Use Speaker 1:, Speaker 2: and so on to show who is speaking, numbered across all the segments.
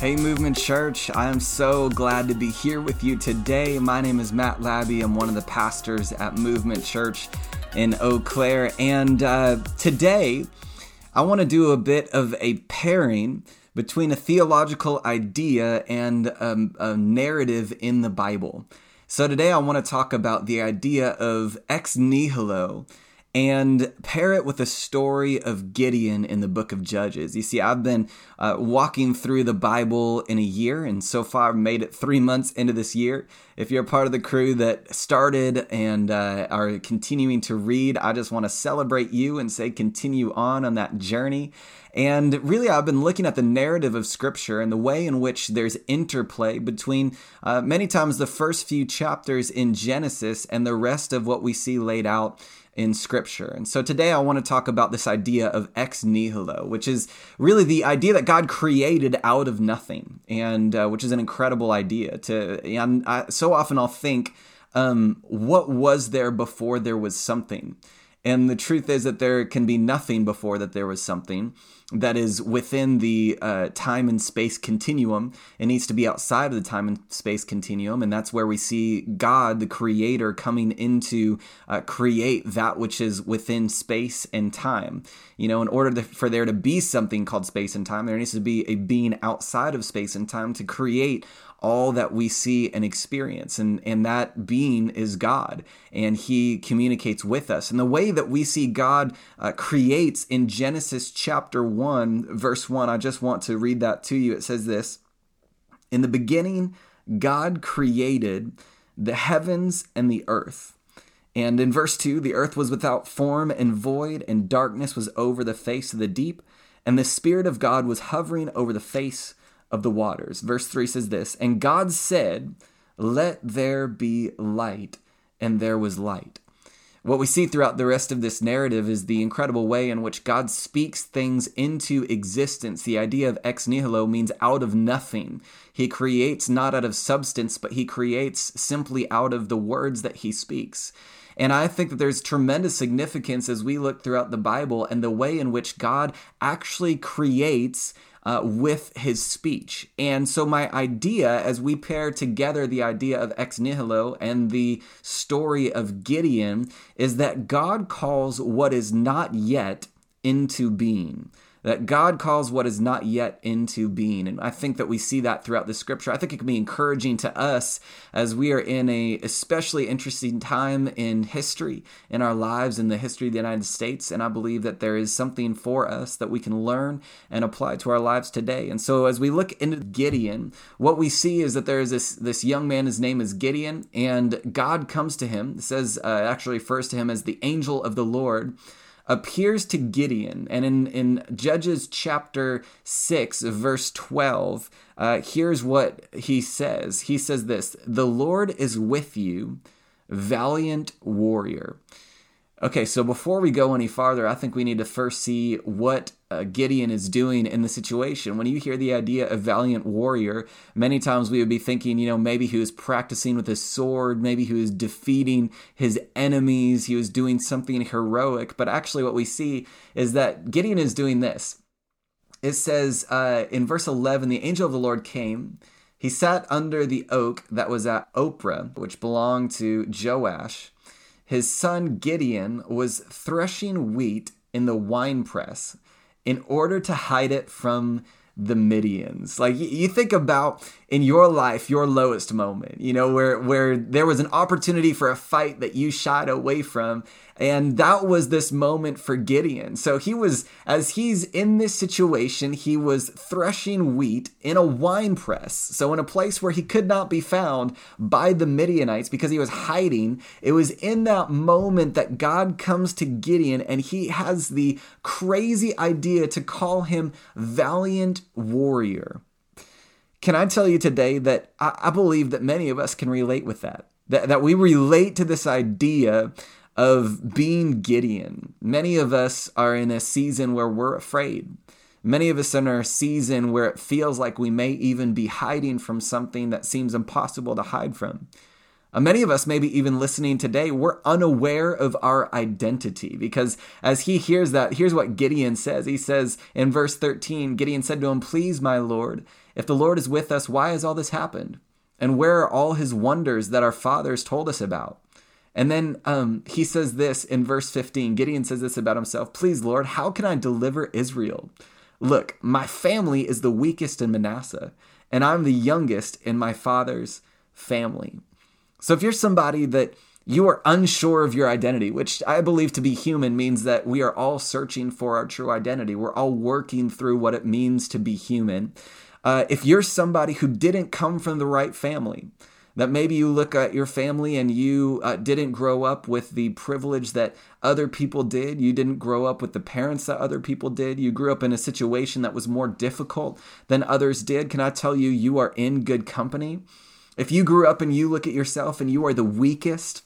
Speaker 1: Hey, Movement Church. I am so glad to be here with you today. My name is Matt Labby. I'm one of the pastors at Movement Church in Eau Claire. And uh, today, I want to do a bit of a pairing between a theological idea and um, a narrative in the Bible. So today, I want to talk about the idea of ex nihilo and pair it with the story of Gideon in the book of Judges. You see, I've been uh, walking through the Bible in a year, and so far I've made it three months into this year. If you're part of the crew that started and uh, are continuing to read, I just want to celebrate you and say continue on on that journey. And really, I've been looking at the narrative of Scripture and the way in which there's interplay between uh, many times the first few chapters in Genesis and the rest of what we see laid out in Scripture. And so today I want to talk about this idea of ex nihilo, which is really the idea that God created out of nothing, and uh, which is an incredible idea. To and I, so often I'll think, um, what was there before there was something? And the truth is that there can be nothing before that there was something that is within the uh, time and space continuum. It needs to be outside of the time and space continuum. And that's where we see God, the creator, coming into uh, create that which is within space and time. You know, in order to, for there to be something called space and time, there needs to be a being outside of space and time to create all that we see and experience. And, and that being is God, and He communicates with us. And the way that we see God uh, creates in Genesis chapter 1, verse 1, I just want to read that to you. It says this In the beginning, God created the heavens and the earth. And in verse 2, the earth was without form and void, and darkness was over the face of the deep, and the Spirit of God was hovering over the face of the waters. Verse 3 says this And God said, Let there be light, and there was light. What we see throughout the rest of this narrative is the incredible way in which God speaks things into existence. The idea of ex nihilo means out of nothing. He creates not out of substance, but he creates simply out of the words that he speaks. And I think that there's tremendous significance as we look throughout the Bible and the way in which God actually creates uh, with his speech. And so, my idea, as we pair together the idea of ex nihilo and the story of Gideon, is that God calls what is not yet into being that God calls what is not yet into being. And I think that we see that throughout the scripture. I think it can be encouraging to us as we are in a especially interesting time in history, in our lives, in the history of the United States. And I believe that there is something for us that we can learn and apply to our lives today. And so as we look into Gideon, what we see is that there is this, this young man, his name is Gideon, and God comes to him. Says, uh, actually refers to him as the angel of the Lord appears to Gideon. And in, in Judges chapter 6, verse 12, uh, here's what he says He says this The Lord is with you, valiant warrior. Okay, so before we go any farther, I think we need to first see what uh, Gideon is doing in the situation. When you hear the idea of valiant warrior, many times we would be thinking, you know, maybe he was practicing with his sword, maybe he was defeating his enemies, he was doing something heroic. But actually, what we see is that Gideon is doing this. It says uh, in verse 11 the angel of the Lord came. He sat under the oak that was at Ophrah, which belonged to Joash his son Gideon was threshing wheat in the winepress in order to hide it from the Midians. Like you think about in your life your lowest moment, you know, where where there was an opportunity for a fight that you shied away from and that was this moment for Gideon. So he was, as he's in this situation, he was threshing wheat in a wine press. So in a place where he could not be found by the Midianites because he was hiding. It was in that moment that God comes to Gideon and he has the crazy idea to call him valiant warrior. Can I tell you today that I, I believe that many of us can relate with that? That, that we relate to this idea of being Gideon. Many of us are in a season where we're afraid. Many of us are in a season where it feels like we may even be hiding from something that seems impossible to hide from. Uh, many of us, maybe even listening today, we're unaware of our identity because as he hears that, here's what Gideon says. He says in verse 13 Gideon said to him, Please, my Lord, If the Lord is with us, why has all this happened? And where are all his wonders that our fathers told us about? And then um, he says this in verse 15. Gideon says this about himself Please, Lord, how can I deliver Israel? Look, my family is the weakest in Manasseh, and I'm the youngest in my father's family. So if you're somebody that you are unsure of your identity, which I believe to be human means that we are all searching for our true identity. We're all working through what it means to be human. Uh, if you're somebody who didn't come from the right family, that maybe you look at your family and you uh, didn't grow up with the privilege that other people did. You didn't grow up with the parents that other people did. You grew up in a situation that was more difficult than others did. Can I tell you, you are in good company? If you grew up and you look at yourself and you are the weakest,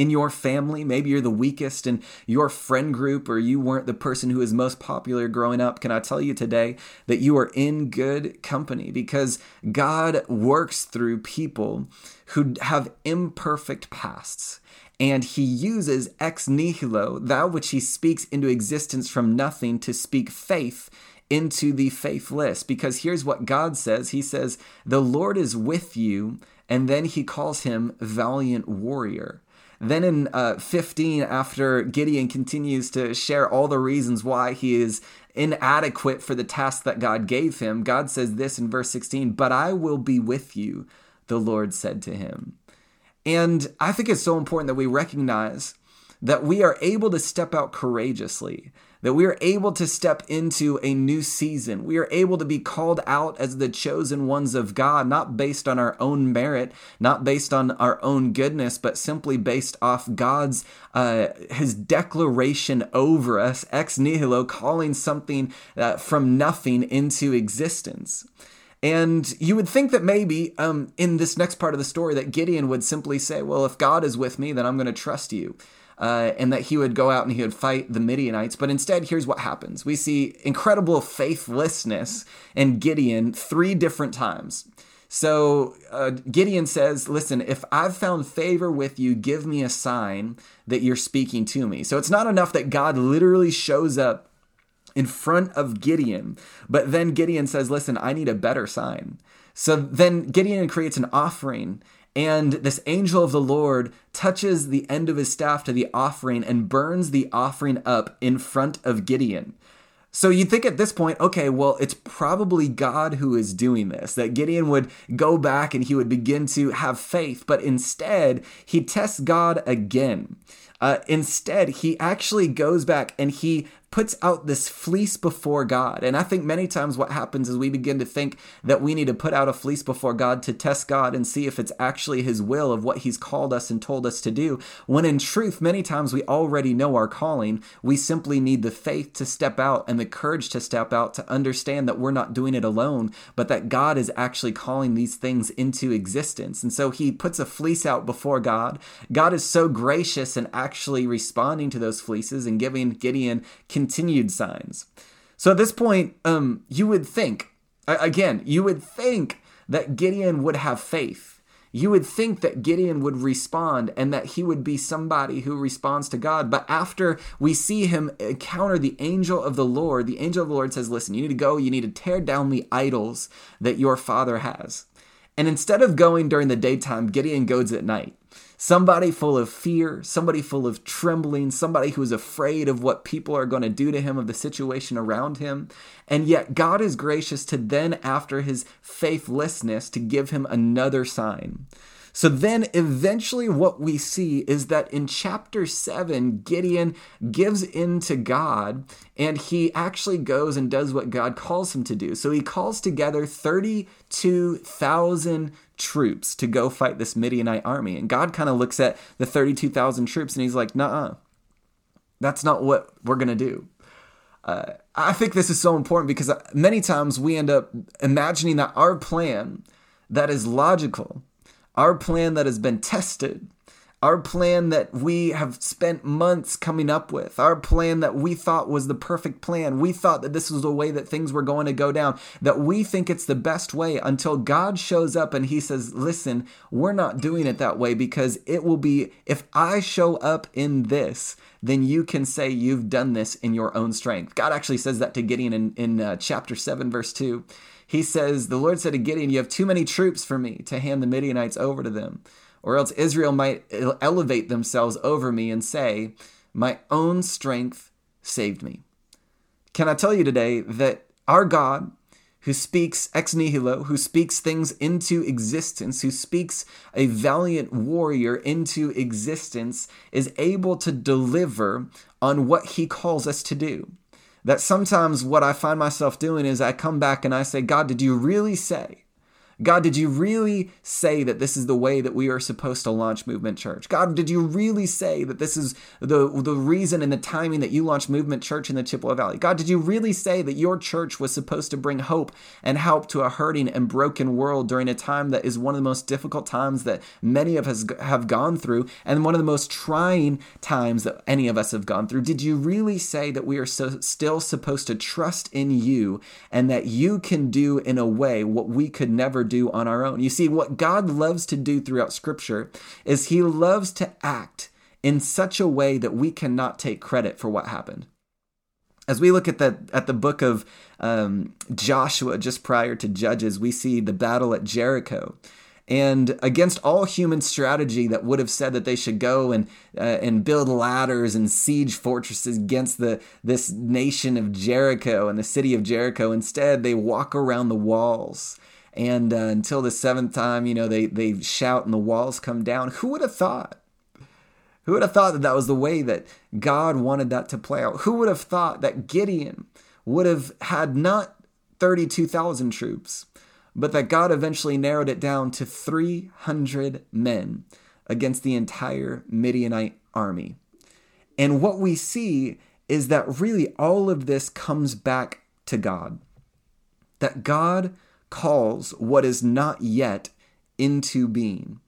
Speaker 1: in your family. Maybe you're the weakest in your friend group, or you weren't the person who was most popular growing up. Can I tell you today that you are in good company because God works through people who have imperfect pasts. And he uses ex nihilo, that which he speaks into existence from nothing, to speak faith into the faithless. Because here's what God says He says, The Lord is with you. And then he calls him valiant warrior. Then in uh, 15, after Gideon continues to share all the reasons why he is inadequate for the task that God gave him, God says this in verse 16 But I will be with you, the Lord said to him. And I think it's so important that we recognize that we are able to step out courageously that we are able to step into a new season. We are able to be called out as the chosen ones of God, not based on our own merit, not based on our own goodness, but simply based off God's uh, His declaration over us, ex nihilo, calling something uh, from nothing into existence. And you would think that maybe um, in this next part of the story that Gideon would simply say, Well, if God is with me, then I'm going to trust you uh, and that he would go out and he would fight the Midianites. But instead, here's what happens we see incredible faithlessness in Gideon three different times. So uh, Gideon says, Listen, if I've found favor with you, give me a sign that you're speaking to me. So it's not enough that God literally shows up in front of Gideon, but then Gideon says, Listen, I need a better sign. So then Gideon creates an offering and this angel of the Lord touches the end of his staff to the offering and burns the offering up in front of Gideon. So you'd think at this point, okay, well, it's probably God who is doing this, that Gideon would go back and he would begin to have faith, but instead, he tests God again. Uh, instead, he actually goes back and he puts out this fleece before God. And I think many times what happens is we begin to think that we need to put out a fleece before God to test God and see if it's actually His will of what He's called us and told us to do. When in truth, many times we already know our calling. We simply need the faith to step out and the courage to step out to understand that we're not doing it alone, but that God is actually calling these things into existence. And so He puts a fleece out before God. God is so gracious and actually responding to those fleeces and giving Gideon continued signs. So at this point, um, you would think, again, you would think that Gideon would have faith. You would think that Gideon would respond and that he would be somebody who responds to God. But after we see him encounter the angel of the Lord, the angel of the Lord says, Listen, you need to go, you need to tear down the idols that your father has. And instead of going during the daytime, Gideon goes at night somebody full of fear, somebody full of trembling, somebody who is afraid of what people are going to do to him, of the situation around him. And yet, God is gracious to then, after his faithlessness, to give him another sign. So then eventually what we see is that in chapter 7, Gideon gives in to God and he actually goes and does what God calls him to do. So he calls together 32,000 troops to go fight this Midianite army. And God kind of looks at the 32,000 troops and he's like, nah, that's not what we're going to do. Uh, I think this is so important because many times we end up imagining that our plan that is logical our plan that has been tested, our plan that we have spent months coming up with, our plan that we thought was the perfect plan. We thought that this was the way that things were going to go down, that we think it's the best way until God shows up and he says, Listen, we're not doing it that way because it will be, if I show up in this, then you can say you've done this in your own strength. God actually says that to Gideon in, in uh, chapter 7, verse 2. He says, The Lord said to Gideon, You have too many troops for me to hand the Midianites over to them or else Israel might elevate themselves over me and say, My own strength saved me. Can I tell you today that our God, who speaks ex nihilo, who speaks things into existence, who speaks a valiant warrior into existence, is able to deliver on what he calls us to do. That sometimes what I find myself doing is I come back and I say, God, did you really say God, did you really say that this is the way that we are supposed to launch Movement Church? God, did you really say that this is the, the reason and the timing that you launched Movement Church in the Chippewa Valley? God, did you really say that your church was supposed to bring hope and help to a hurting and broken world during a time that is one of the most difficult times that many of us have gone through and one of the most trying times that any of us have gone through? Did you really say that we are so, still supposed to trust in you and that you can do in a way what we could never do on our own. You see, what God loves to do throughout Scripture is He loves to act in such a way that we cannot take credit for what happened. As we look at the at the book of um, Joshua, just prior to Judges, we see the battle at Jericho. And against all human strategy that would have said that they should go and uh, and build ladders and siege fortresses against the this nation of Jericho and the city of Jericho, instead they walk around the walls and uh, until the seventh time, you know, they they shout and the walls come down. Who would have thought? Who would have thought that that was the way that God wanted that to play out? Who would have thought that Gideon would have had not 32,000 troops, but that God eventually narrowed it down to 300 men against the entire Midianite army? And what we see is that really all of this comes back to God. That God calls what is not yet into being.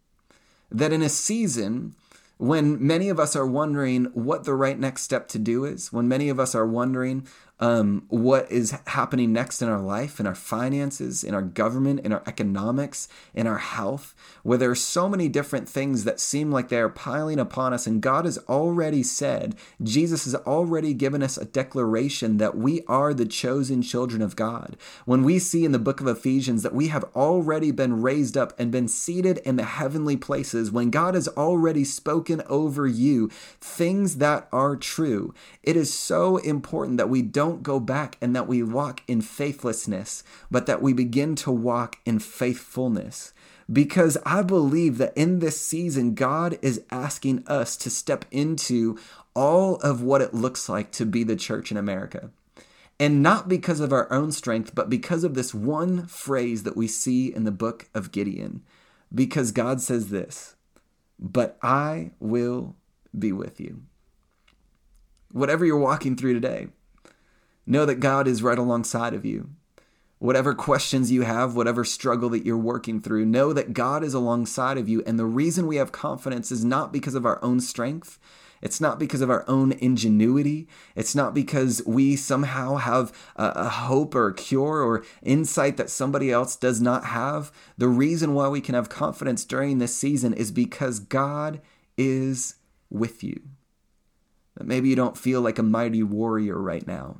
Speaker 1: That in a season when many of us are wondering what the right next step to do is, when many of us are wondering um, what is happening next in our life, in our finances, in our government, in our economics, in our health, where there are so many different things that seem like they are piling upon us. And God has already said, Jesus has already given us a declaration that we are the chosen children of God. When we see in the book of Ephesians that we have already been raised up and been seated in the heavenly places, when God has already spoken over you things that are true, it is so important that we don't don't go back and that we walk in faithlessness, but that we begin to walk in faithfulness. Because I believe that in this season, God is asking us to step into all of what it looks like to be the church in America. And not because of our own strength, but because of this one phrase that we see in the book of Gideon. Because God says this, but I will be with you. Whatever you're walking through today, Know that God is right alongside of you. Whatever questions you have, whatever struggle that you're working through, know that God is alongside of you. And the reason we have confidence is not because of our own strength. It's not because of our own ingenuity. It's not because we somehow have a, a, hope or a cure or insight that somebody else does not have. The reason why we can have confidence during this season is because God is with you. Maybe you don't feel like a mighty warrior right now.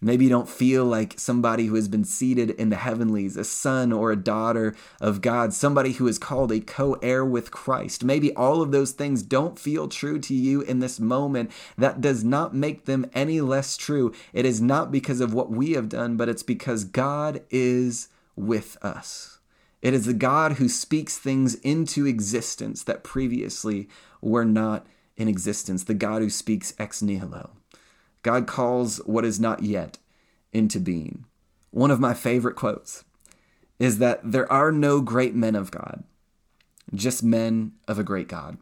Speaker 1: Maybe you don't feel like somebody who has been seated in the heavenlies, a son or a daughter of God, somebody who is called a co heir with Christ. Maybe all of those things don't feel true to you in this moment. That does not make them any less true. It is not because of what we have done, but it's because God is with us. It is the God who speaks things into existence that previously were not in existence, the God who speaks ex nihilo. God calls what is not yet into being. One of my favorite quotes is that there are no great men of God, just men of a great God.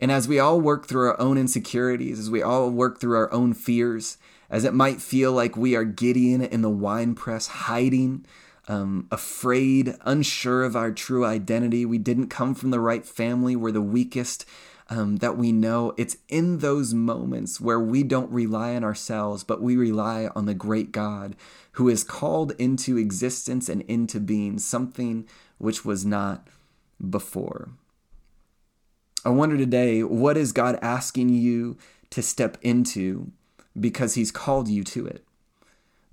Speaker 1: And as we all work through our own insecurities, as we all work through our own fears, as it might feel like we are Gideon in the winepress hiding um, afraid, unsure of our true identity. We didn't come from the right family. We're the weakest um, that we know. It's in those moments where we don't rely on ourselves, but we rely on the great God who is called into existence and into being something which was not before. I wonder today, what is God asking you to step into because He's called you to it?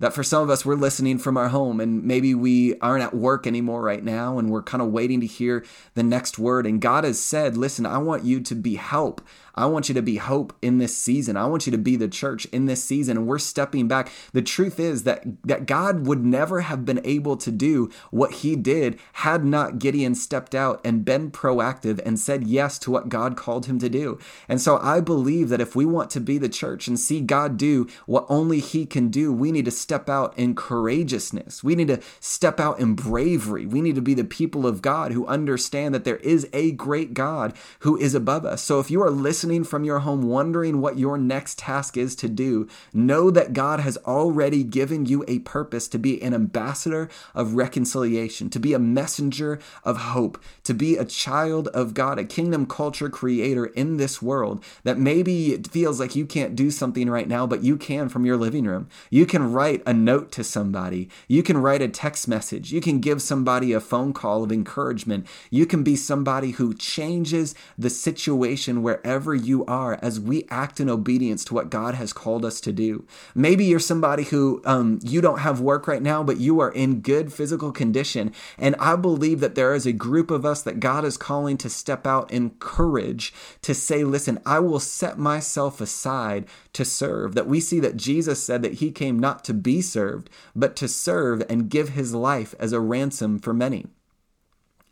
Speaker 1: That for some of us, we're listening from our home and maybe we aren't at work anymore right now and we're kind of waiting to hear the next word. And God has said, Listen, I want you to be help. I want you to be hope in this season. I want you to be the church in this season. And we're stepping back. The truth is that, that God would never have been able to do what he did had not Gideon stepped out and been proactive and said yes to what God called him to do. And so I believe that if we want to be the church and see God do what only he can do, we need to step out in courageousness. We need to step out in bravery. We need to be the people of God who understand that there is a great God who is above us. So if you are listening, listening from your home wondering what your next task is to do, know that God has already given you a purpose to be an ambassador of reconciliation, to be a messenger of hope, to be a child of God, a kingdom culture creator in this world. That maybe it feels like you can't do something right now, but you can from your living room. You can write a note to somebody, you can write a text message, you can give somebody a phone call of encouragement, you can be somebody who changes the situation wherever wherever you are as we act in obedience to what God has called us to do. Maybe you're somebody who um, you don't have work right now, but you are in good physical condition. And I believe that there is a group of us that God is calling to step out in courage to say, listen, I will set myself aside to serve. That we see that Jesus said that he came not to be served, but to serve and give his life as a ransom for many.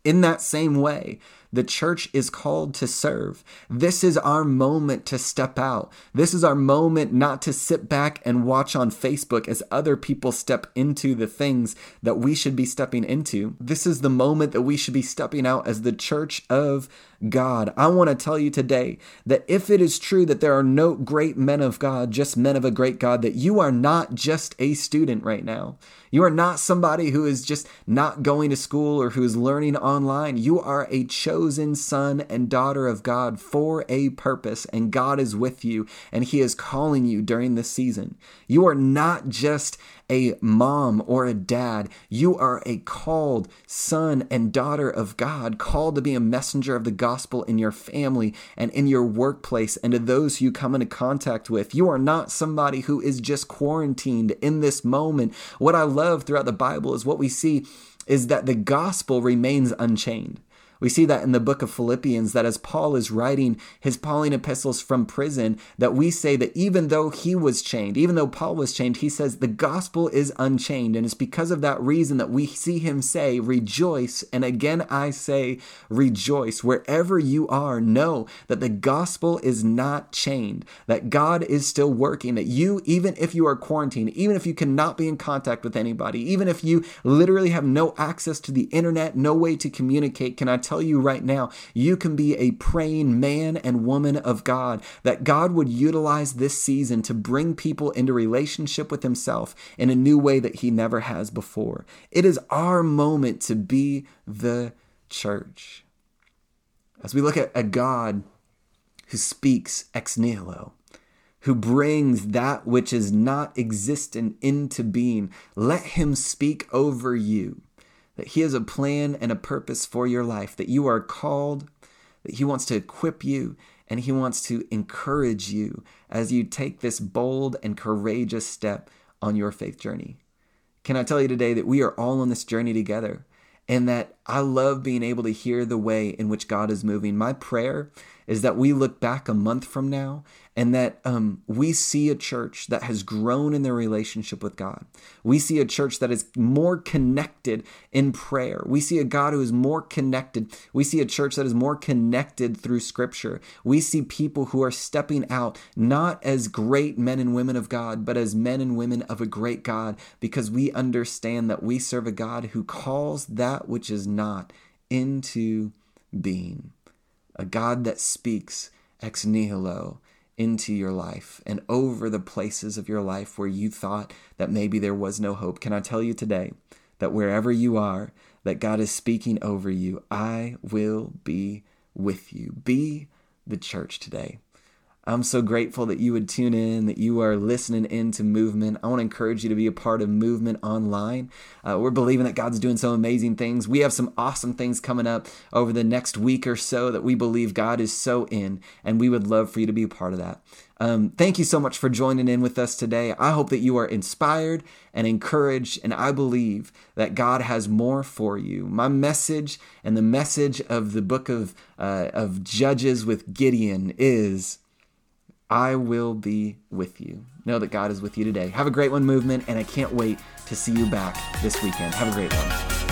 Speaker 1: In that same way, the church is called to serve. This is our moment to step out. This is our moment not to sit back and watch on Facebook as other people step into the things that we should be stepping into. This is the moment that we should be stepping out as the church of God. I want to tell you today that if it is true that there are no great men of God, just men of a great God, that you are not just a student right now. You are not somebody who is just not going to school or who is learning online. You are a chosen son and daughter of God for a purpose, and God is with you, and He is calling you during this season. You are not just a mom or a dad. You are a called son and daughter of God, called to be a messenger of the gospel in your family and in your workplace and to those you come into contact with. You are not somebody who is just quarantined in this moment. What I love throughout the Bible is what we see is that the gospel remains unchained. We see that in the book of Philippians, that as Paul is writing his Pauline epistles from prison, that we say that even though he was chained, even though Paul was chained, he says the gospel is unchained. And it's because of that reason that we see him say, Rejoice. And again, I say, Rejoice. Wherever you are, know that the gospel is not chained, that God is still working, that you, even if you are quarantined, even if you cannot be in contact with anybody, even if you literally have no access to the internet, no way to communicate, can I tell tell you right now, you can be a praying man and woman of God, that God would utilize this season to bring people into relationship with Himself in a new way that He never has before. It is our moment to be the church. As we look at a God who speaks ex nihilo, who brings that which is not existent into being, let him speak over you that He has a plan and a purpose for your life, that you are called, that He wants to equip you, and He wants to encourage you as you take this bold and courageous step on your faith journey. Can I tell you today that we are all on this journey together? and that I love being able to hear the way in which God is moving. My prayer is that we look back a month from now and that um, we see a church that has grown in their relationship with God. We see a church that is more connected in prayer. We see a God who is more connected. We see a church that is more connected through Scripture. We see people who are stepping out not as great men and women of God, but as men and women of a great God because we understand that we serve a God who calls that which is not into being. A God that speaks ex nihilo into your life and over the places of your life where you thought that maybe there was no hope. Can I tell you today that wherever you are, that God is speaking over you, I will be with you. Be the church today. I'm so grateful that you would tune in, that you are listening into Movement. I want to encourage you to be a part of Movement Online. Uh, we're believing that God's doing some amazing things. We have some awesome things coming up over the next week or so that we believe God is so in, and we would love for you to be a part of that. Um, thank you so much for joining in with us today. I hope that you are inspired and encouraged, and I believe that God has more for you. My message and the message of the book of, uh, of Judges with Gideon is I will be with you. Know that God is with you today. Have a great one, movement, and I can't wait to see you back this weekend. Have a great one.